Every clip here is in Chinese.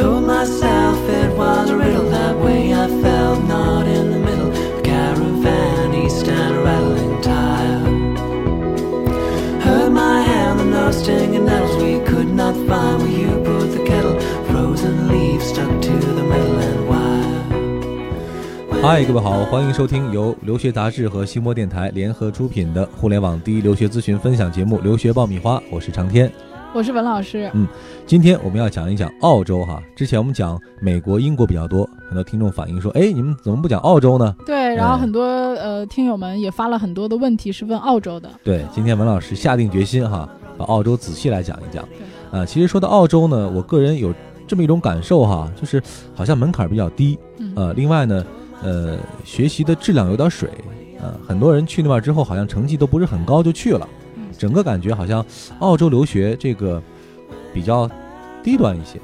told myself it was a riddle that way I felt not in the middle. The caravan east and a rattling tire. Hurt my hand, the nose stinging nettles we could not find where you put the kettle. Frozen leaves stuck to the metal and wire. 嗨，各位好，欢迎收听由留学杂志和新播电台联合出品的互联网第一留学咨询分享节目《留学爆米花》，我是长天。我是文老师。嗯，今天我们要讲一讲澳洲哈。之前我们讲美国、英国比较多，很多听众反映说，哎，你们怎么不讲澳洲呢？对，然后很多呃听友们也发了很多的问题，是问澳洲的。对，今天文老师下定决心哈，把澳洲仔细来讲一讲。对，啊，其实说到澳洲呢，我个人有这么一种感受哈，就是好像门槛比较低，呃，另外呢，呃，学习的质量有点水，呃，很多人去那边之后，好像成绩都不是很高就去了。整个感觉好像澳洲留学这个比较低端一些，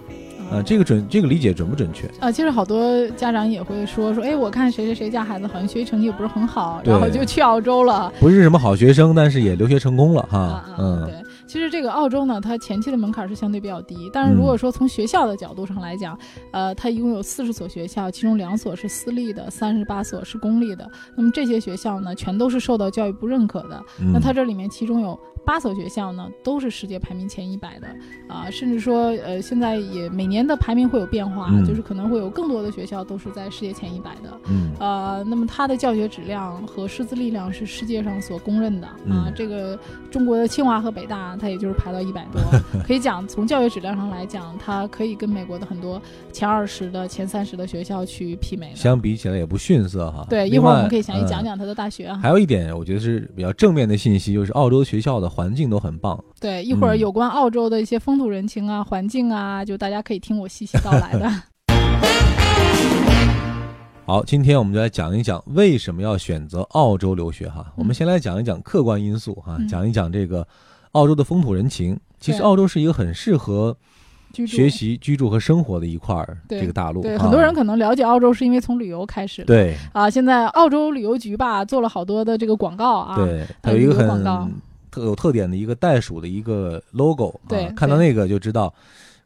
呃，这个准这个理解准不准确？啊，其实好多家长也会说说，哎，我看谁谁谁家孩子好像学习成绩也不是很好，然后就去澳洲了，不是什么好学生，但是也留学成功了哈。嗯，对，其实这个澳洲呢，它前期的门槛是相对比较低，但是如果说从学校的角度上来讲，呃，它一共有四十所学校，其中两所是私立的，三十八所是公立的，那么这些学校呢，全都是受到教育部认可的，那它这里面其中有。八所学校呢，都是世界排名前一百的啊，甚至说，呃，现在也每年的排名会有变化，就是可能会有更多的学校都是在世界前一百的。嗯，呃，那么它的教学质量和师资力量是世界上所公认的啊。这个中国的清华和北大，它也就是排到一百多，可以讲从教学质量上来讲，它可以跟美国的很多前二十的、前三十的学校去媲美。相比起来也不逊色哈。对，一会儿我们可以详细讲讲它的大学啊。还有一点，我觉得是比较正面的信息，就是澳洲学校的。环境都很棒。对，一会儿有关澳洲的一些风土人情啊、环境啊，就大家可以听我细细道来的。好，今天我们就来讲一讲为什么要选择澳洲留学哈。我们先来讲一讲客观因素哈，讲一讲这个澳洲的风土人情。其实澳洲是一个很适合学习、居住和生活的一块儿这个大陆。对，很多人可能了解澳洲是因为从旅游开始。对啊，现在澳洲旅游局吧做了好多的这个广告啊。对，它有一个很。特有特点的一个袋鼠的一个 logo，对，看到那个就知道。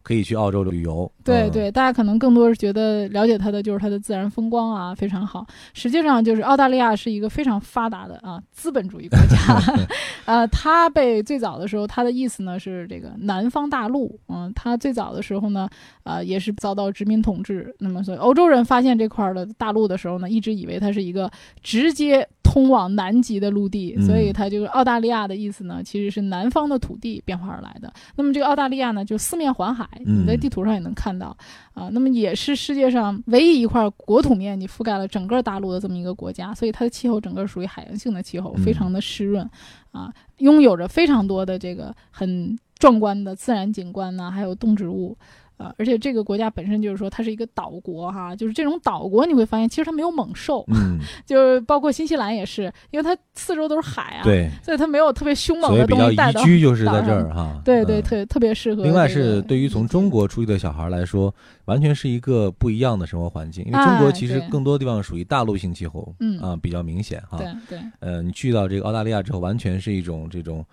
可以去澳洲旅游，对对，大家可能更多是觉得了解它的就是它的自然风光啊，非常好。实际上，就是澳大利亚是一个非常发达的啊资本主义国家。呃，它被最早的时候，它的意思呢是这个南方大陆。嗯，它最早的时候呢，呃，也是遭到殖民统治。那么，所以欧洲人发现这块的大陆的时候呢，一直以为它是一个直接通往南极的陆地，所以它就是澳大利亚的意思呢，其实是南方的土地变化而来的。那么，这个澳大利亚呢，就四面环海。你在地图上也能看到，啊，那么也是世界上唯一一块国土面积覆盖了整个大陆的这么一个国家，所以它的气候整个属于海洋性的气候，非常的湿润，啊，拥有着非常多的这个很壮观的自然景观呢，还有动植物。啊，而且这个国家本身就是说它是一个岛国哈，就是这种岛国你会发现其实它没有猛兽，嗯，就是包括新西兰也是，因为它四周都是海啊，对，所以它没有特别凶猛的东西带到。宜居就是在这儿哈，对对，特特别适合。另外是对于从中国出去的小孩来说，完全是一个不一样的生活环境，因为中国其实更多地方属于大陆性气候，嗯啊比较明显哈，对对，呃，你去到这个澳大利亚之后，完全是一种这种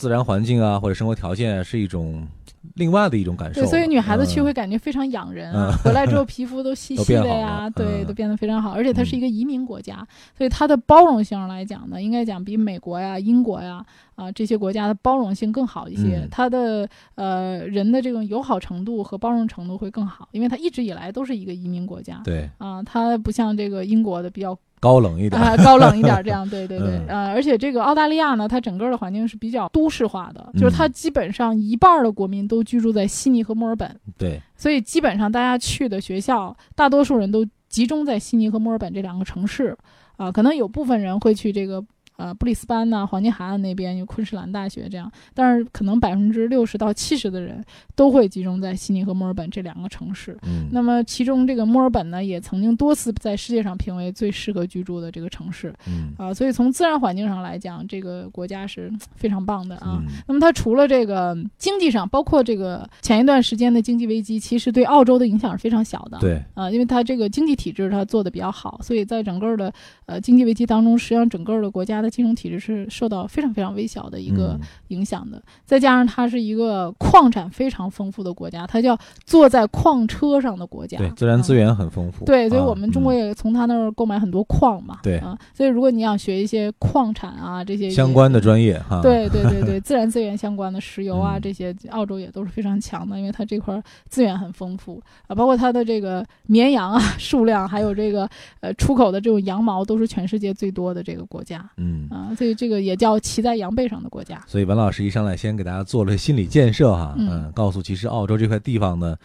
自然环境啊或者生活条件是一种。另外的一种感受，对，所以女孩子去会感觉非常养人啊，回来之后皮肤都细细的呀，对，都变得非常好。而且它是一个移民国家，所以它的包容性来讲呢，应该讲比美国呀、英国呀啊这些国家的包容性更好一些。它的呃人的这种友好程度和包容程度会更好，因为它一直以来都是一个移民国家。对啊，它不像这个英国的比较。高冷一点。啊，高冷一点，这样对对对，呃，而且这个澳大利亚呢，它整个的环境是比较都市化的，就是它基本上一半的国民都居住在悉尼和墨尔本，对，所以基本上大家去的学校，大多数人都集中在悉尼和墨尔本这两个城市，啊，可能有部分人会去这个。呃，布里斯班呐，黄金海岸那边有昆士兰大学这样，但是可能百分之六十到七十的人都会集中在悉尼和墨尔本这两个城市。嗯，那么其中这个墨尔本呢，也曾经多次在世界上评为最适合居住的这个城市。嗯，啊，所以从自然环境上来讲，这个国家是非常棒的啊。那么它除了这个经济上，包括这个前一段时间的经济危机，其实对澳洲的影响是非常小的。对，啊，因为它这个经济体制它做的比较好，所以在整个的呃经济危机当中，实际上整个的国家的。的金融体制是受到非常非常微小的一个嗯影响的。再加上它是一个矿产非常丰富的国家，它叫坐在矿车上的国家，对，自然资源。很丰富。对，所以啊我们中国嗯也从它那儿购买很多矿嘛。对啊，所以如果你想学一些矿产啊这些相关的。专业哈。对对对对，自然资源相关的石油啊，嗯这些澳洲也都是非常强的，因为它这块儿资源很丰富啊，包括它的这个绵羊啊数量，还有这个呃出口的这种羊毛，都是全世界最多的这个国家嗯。啊，所以这个也叫骑在羊背上的国家。所以文老师一上来先给大家做了心理建设哈，嗯嗯，告诉其实澳洲这块地方呢，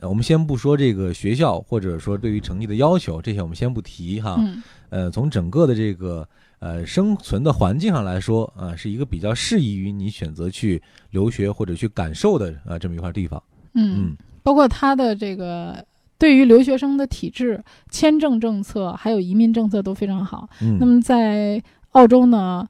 呃我们先不说这个学校或者说对于成绩的要求，这些我们先不提哈，嗯呃，从整个的这个呃生存的环境上来说，啊、是一个比较适宜于你选择去留学或者去感受的啊、这么一块地方。嗯，嗯包括它的这个对于留学生的体制、签证政策还有移民政策都非常好。嗯，那么在澳洲呢，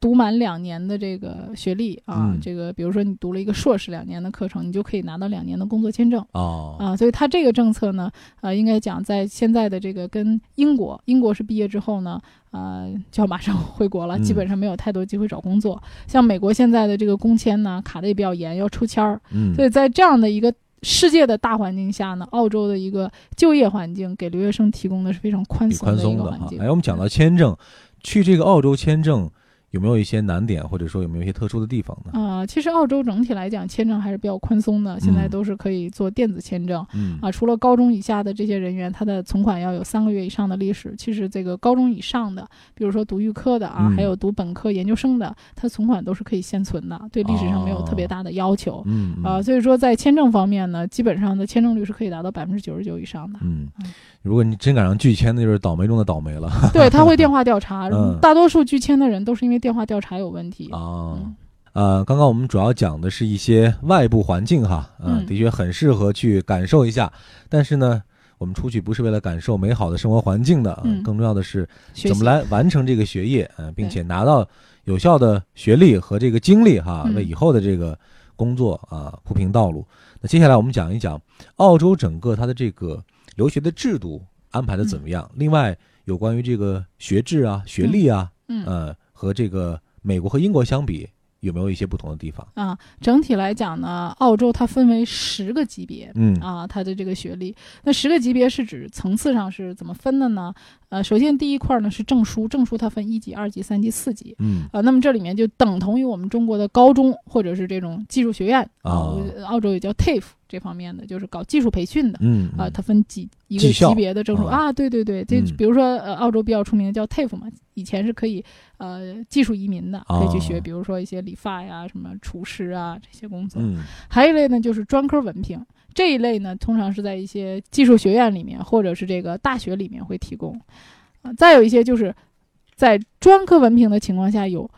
读满两年的这个学历啊，嗯这个比如说你读了一个硕士两年的课程，你就可以拿到两年的工作签证。哦，啊，所以它这个政策呢，呃，应该讲在现在的这个跟英国，英国是毕业之后呢，呃，就要马上回国了，基嗯本上没有太多机会找工作。像美国现在的这个工签呢，卡的也比较严，要抽签儿。嗯，所以在这样的一个世界的大环境下呢，澳洲的一个就业环境给留学生提供的是非常宽松的一宽松的个环境。。哈哎，我们讲到签证，去这个澳洲签证有没有一些难点，或者说有没有一些特殊的地方呢？啊、其实澳洲整体来讲签证还是比较宽松的，现在嗯都是可以做电子签证。嗯啊，除了高中以下的这些人员，他的存款要有三个月以上的历史。其实这个高中以上的，比如说读预科的啊，嗯还有读本科、研究生的，他存款都是可以现存的，对历史上没有特别大的要求。嗯嗯啊，所以说在签证方面呢，基本上的签证率是可以达到百分之九十九以上的。嗯嗯，如果你真赶上拒签，那就是倒霉中的倒霉了对，他会 电话调查，嗯大多数拒签的人都是因为电话调查有问题。啊。嗯呃，刚刚我们主要讲的是一些外部环境哈，呃嗯的确很适合去感受一下。但是呢，我们出去不是为了感受美好的生活环境的，更重要的是怎么来完成这个学业，呃，并且拿到有效的学历和这个经历哈，嗯为以后的这个工作啊铺平道路。那接下来我们讲一讲澳洲整个它的这个留学的制度安排的怎么样。另外，有关于这个学制啊、学历啊，嗯呃，和这个美国和英国相比，有没有一些不同的地方？啊，整体来讲呢，澳洲它分为十个级别。嗯啊，它的这个学历，那十个级别是指层次上是怎么分的呢？呃，首先第一块呢是证书，证书它分一级、二级、三级、四级。嗯啊，那么这里面就等同于我们中国的高中或者是这种技术学院啊，澳洲也叫 TAFE 这方面的，就是搞技术培训的。嗯啊，它分几一个级别的证书啊啊，对对对，这嗯比如说呃，澳洲比较出名的叫 TAFE 嘛，以前是可以呃技术移民的，可以去学，哦比如说一些理发呀、什么厨师啊这些工作。嗯还有一类呢就是专科文凭，这一类呢通常是在一些技术学院里面或者是这个大学里面会提供。啊，再有一些就是在专科文凭的情况下有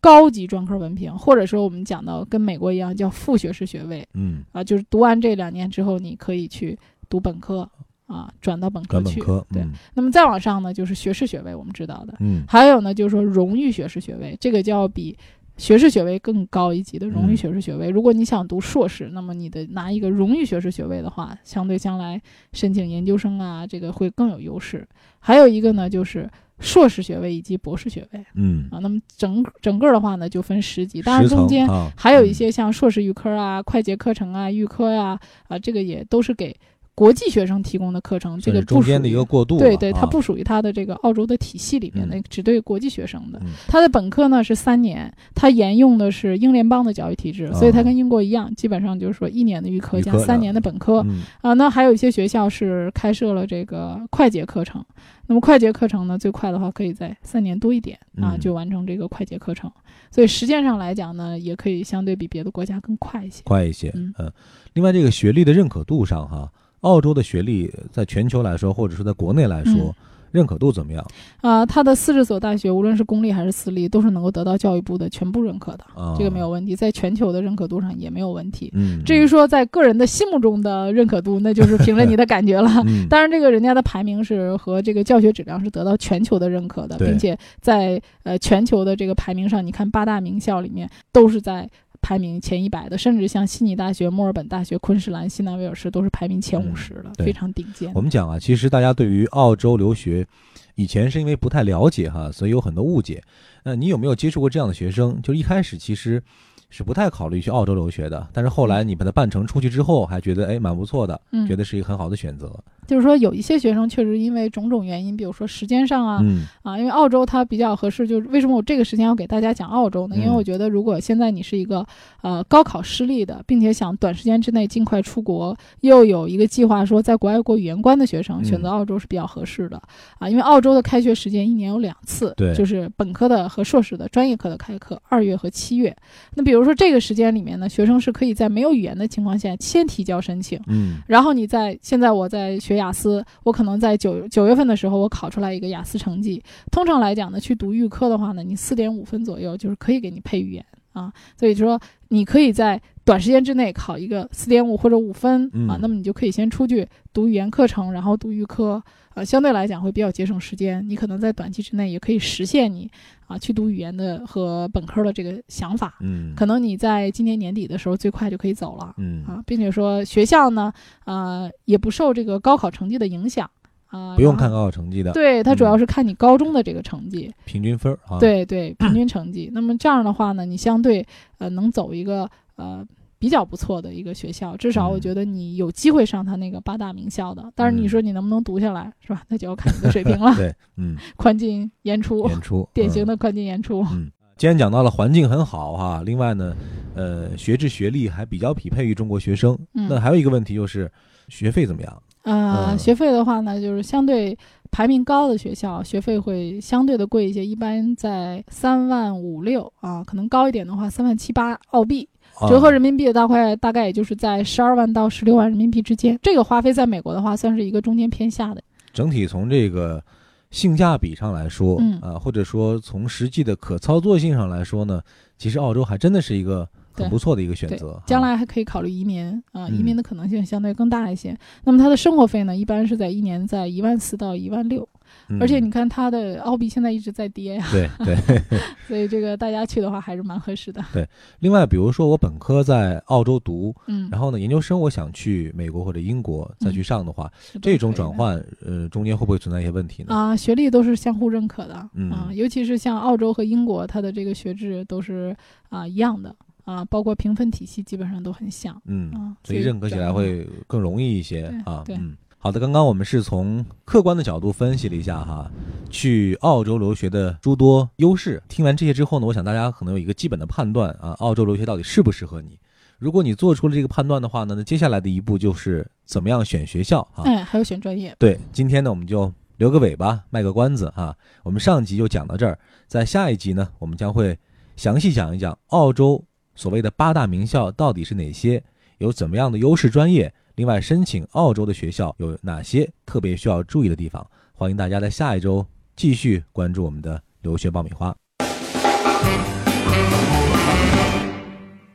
高级专科文凭，或者说我们讲到跟美国一样叫副学士学位嗯，啊，就是读完这两年之后，你可以去读本科啊，转到本科去。本科，对嗯那么再往上呢，就是学士学位，我们知道的。嗯还有呢，就是说荣誉学士学位，这个就要比学士学位更高一级的荣誉嗯学士学位。如果你想读硕士，那么你的拿一个荣誉学士学位的话，相对将来申请研究生啊，这个会更有优势。还有一个呢，就是硕士学位以及博士学位嗯，啊。那么整整个的话呢，就分十级，当然中间啊还有一些像硕士预科啊、快捷课程啊、预科呀啊这个也都是给国际学生提供的课程，这个中间的一个过渡，对对，它啊不属于它的这个澳洲的体系里面的，只对国际学生的。嗯。它的本科呢是三年，它沿用的是英联邦的教育体制，所以它跟英国一样，基本上就是说一年的预科加三年的本科。嗯。啊。那还有一些学校是开设了这个快捷课程，那么快捷课程呢，最快的话可以在三年多一点啊嗯。就完成这个快捷课程，所以时间上来讲呢，也可以相对比别的国家更快一些。快一些，嗯。嗯。另外，这个学历的认可度上哈，澳洲的学历在全球来说，或者说在国内来说嗯，认可度怎么样啊，它的四十所大学，无论是公立还是私立，都是能够得到教育部的全部认可的，啊？这个没有问题，在全球的认可度上也没有问题。嗯，至于说在个人的心目中的认可度，那就是凭着你的感觉了。嗯，当然，这个人家的排名是和这个教学质量是得到全球的认可的，并且在呃全球的这个排名上，你看八大名校里面都是在排名前一百的，甚至像悉尼大学、墨尔本大学、昆士兰、西南威尔士都是排名前五十的，对非常顶尖我。们讲啊，其实大家对于澳洲留学，以前是因为不太了解哈，所以有很多误解。那你有没有接触过这样的学生？就一开始其实是不太考虑去澳洲留学的，但是后来你把它办成出去之后，还觉得哎蛮不错的，嗯觉得是一个很好的选择。就是说，有一些学生确实因为种种原因，比如说时间上啊，嗯啊，因为澳洲它比较合适，就是为什么我这个时间要给大家讲澳洲呢？因为嗯我觉得，如果现在你是一个呃高考失利的，并且想短时间之内尽快出国，又有一个计划说在国外过语言关的学生，嗯选择澳洲是比较合适的啊。因为澳洲的开学时间一年有两次，对就是本科的和硕士的专业课的开课，二月和七月。那比如说这个时间里面呢，学生是可以在没有语言的情况下先提交申请。嗯然后你在现在我在学雅思，我可能在九九月份的时候我考出来一个雅思成绩。通常来讲呢，去读预科的话呢，你四点五分左右就是可以给你配语言啊，所以说你可以在短时间之内考一个四点五或者五分嗯啊，那么你就可以先出去读语言课程，然后读预科，呃，相对来讲会比较节省时间。你可能在短期之内也可以实现你啊去读语言的和本科的这个想法。嗯可能你在今年年底的时候最快就可以走了。嗯，啊，并且说学校呢，呃，也不受这个高考成绩的影响啊，不用看高考成绩的，对，它主要嗯是看你高中的这个成绩，平均分儿啊。，对对，平均成绩。那么这样的话呢，你相对呃能走一个呃比较不错的一个学校，至少我嗯觉得你有机会上他那个八大名校的。但是你嗯说你能不能读下来，是吧？那就要看你的水平了。对，嗯，宽进严出，演出嗯典型的宽进严出。嗯，今天讲到了环境很好哈，另外呢，呃，学制学历还比较匹配于中国学生。嗯那还有一个问题就是学费怎么样？呃，嗯学费的话呢，就是相对排名高的学校，学费会相对的贵一些，一般在三万五六啊，可能高一点的话三万七八澳币，啊折合人民币大概大概也就是在十二万到十六万人民币之间。这个花费在美国的话，算是一个中间偏下的。整体从这个性价比上来说，嗯啊，或者说从实际的可操作性上来说呢，其实澳洲还真的是一个很不错的一个选择。将啊来还可以考虑移民啊、移嗯民的可能性相对更大一些。那么他的生活费呢，一般是在一年在一万四到一万六，嗯而且你看它的澳币现在一直在跌呀，对对。所以这个大家去的话还是蛮合适的。对另外，比如说我本科在澳洲读，嗯，然后呢，研究生我想去美国或者英国再去上的话，这种转换，呃，中间会不会存在一些问题呢？啊，学历都是相互认可的，嗯啊，尤其是像澳洲和英国，它的这个学制都是啊一样的啊，包括评分体系基本上都很像嗯，啊，所以认可起来会更容易一些啊。对嗯，好的，刚刚我们是从客观的角度分析了一下哈，去澳洲留学的诸多优势。听完这些之后呢，我想大家可能有一个基本的判断啊，澳洲留学到底适不适合你？如果你做出了这个判断的话呢，那接下来的一步就是怎么样选学校啊？哎，还有选专业，对，今天呢我们就留个尾巴，卖个关子啊。我们上集就讲到这儿，在下一集呢，我们将会详细讲一讲澳洲所谓的八大名校到底是哪些，有怎么样的优势专业，另外申请澳洲的学校有哪些特别需要注意的地方。欢迎大家在下一周继续关注我们的留学爆米花。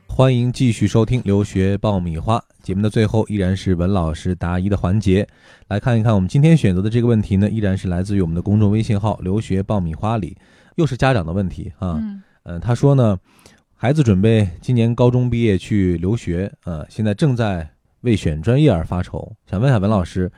欢迎继续收听《留学爆米花》节目的最后，依然是文老师答疑的环节。来看一看我们今天选择的这个问题呢，依然是来自于我们的公众微信号“留学爆米花”里，又是家长的问题啊。嗯嗯、他说呢，孩子准备今年高中毕业去留学，呃，现在正在为选专业而发愁，想问一下文老师，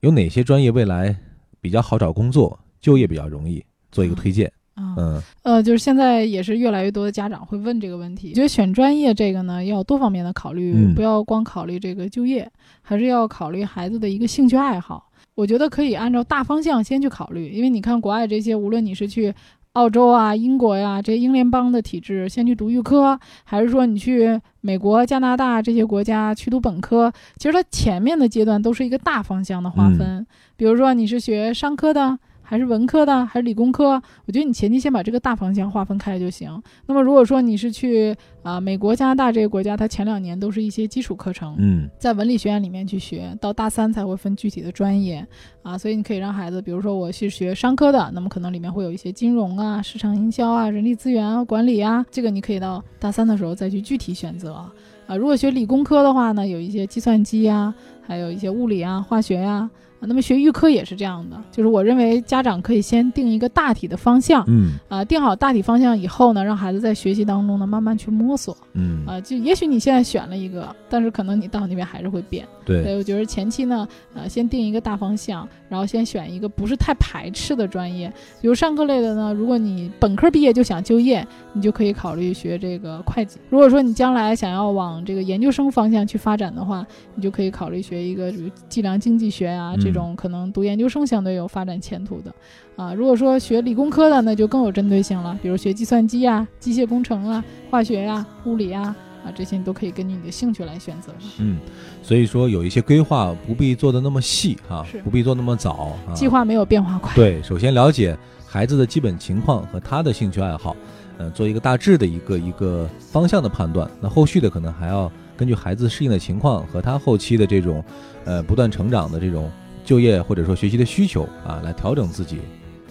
有哪些专业未来比较好找工作，就业比较容易，做一个推荐。啊，嗯呃，就是现在也是越来越多的家长会问这个问题。觉得选专业这个呢，要多方面的考虑，嗯不要光考虑这个就业，还是要考虑孩子的一个兴趣爱好。我觉得可以按照大方向先去考虑，因为你看国外这些，无论你是去澳洲啊、英国呀、这些英联邦的体制，先去读预科，还是说你去美国、加拿大这些国家去读本科，其实它前面的阶段都是一个大方向的划分。比如说你是学商科的。还是文科的，还是理工科？我觉得你前期先把这个大方向划分开就行。那么如果说你是去啊、美国、加拿大这些国家，它前两年都是一些基础课程，嗯在文理学院里面去学，到大三才会分具体的专业啊。所以你可以让孩子，比如说我是学商科的，那么可能里面会有一些金融啊、市场营销啊、人力资源啊、管理啊，这个你可以到大三的时候再去具体选择啊。如果学理工科的话呢，有一些计算机呀、还有一些物理啊、化学呀、啊那么学预科也是这样的，就是我认为家长可以先定一个大体的方向，嗯啊，定好大体方向以后呢，让孩子在学习当中呢慢慢去摸索，嗯，啊，就也许你现在选了一个，但是可能你到那边还是会变。对，对，我觉得前期呢，呃，先定一个大方向，然后先选一个不是太排斥的专业，比如上课类的呢，如果你本科毕业就想就业，你就可以考虑学这个会计；如果说你将来想要往这个研究生方向去发展的话，你就可以考虑学一个比如计量经济学啊这嗯种可能读研究生相对有发展前途的。啊，如果说学理工科的，那就更有针对性了，比如学计算机啊、机械工程啊、化学呀、物理啊，啊这些你都可以根据你的兴趣来选择。嗯，所以说有一些规划不必做的那么细哈是，不必做那么早啊。计划没有变化快。对，首先了解孩子的基本情况和他的兴趣爱好，呃，做一个大致的一个一个方向的判断。那后续的可能还要根据孩子适应的情况和他后期的这种，呃，不断成长的这种就业或者说学习的需求啊，来调整自己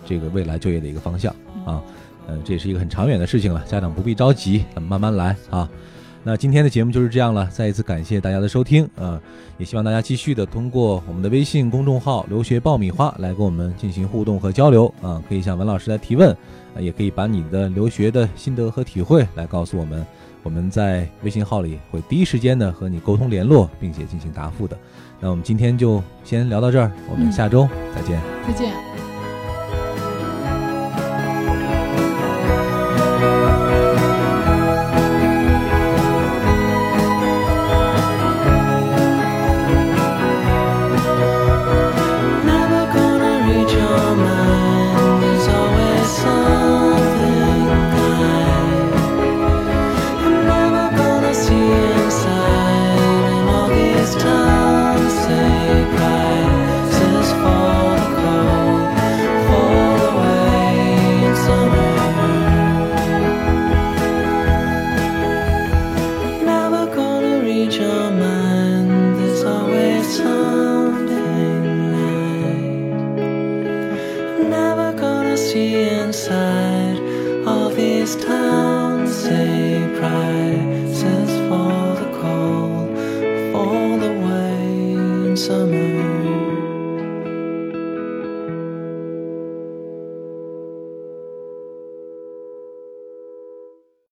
这个未来就业的一个方向啊。呃，这也是一个很长远的事情了，家长不必着急，咱们慢慢来啊。那今天的节目就是这样了，再一次感谢大家的收听啊、也希望大家继续的通过我们的微信公众号“留学爆米花”来跟我们进行互动和交流啊，可以向文老师来提问，啊，也可以把你的留学的心得和体会来告诉我们，我们在微信号里会第一时间的和你沟通联络，并且进行答复的。那我们今天就先聊到这儿，我们下周再见。再见。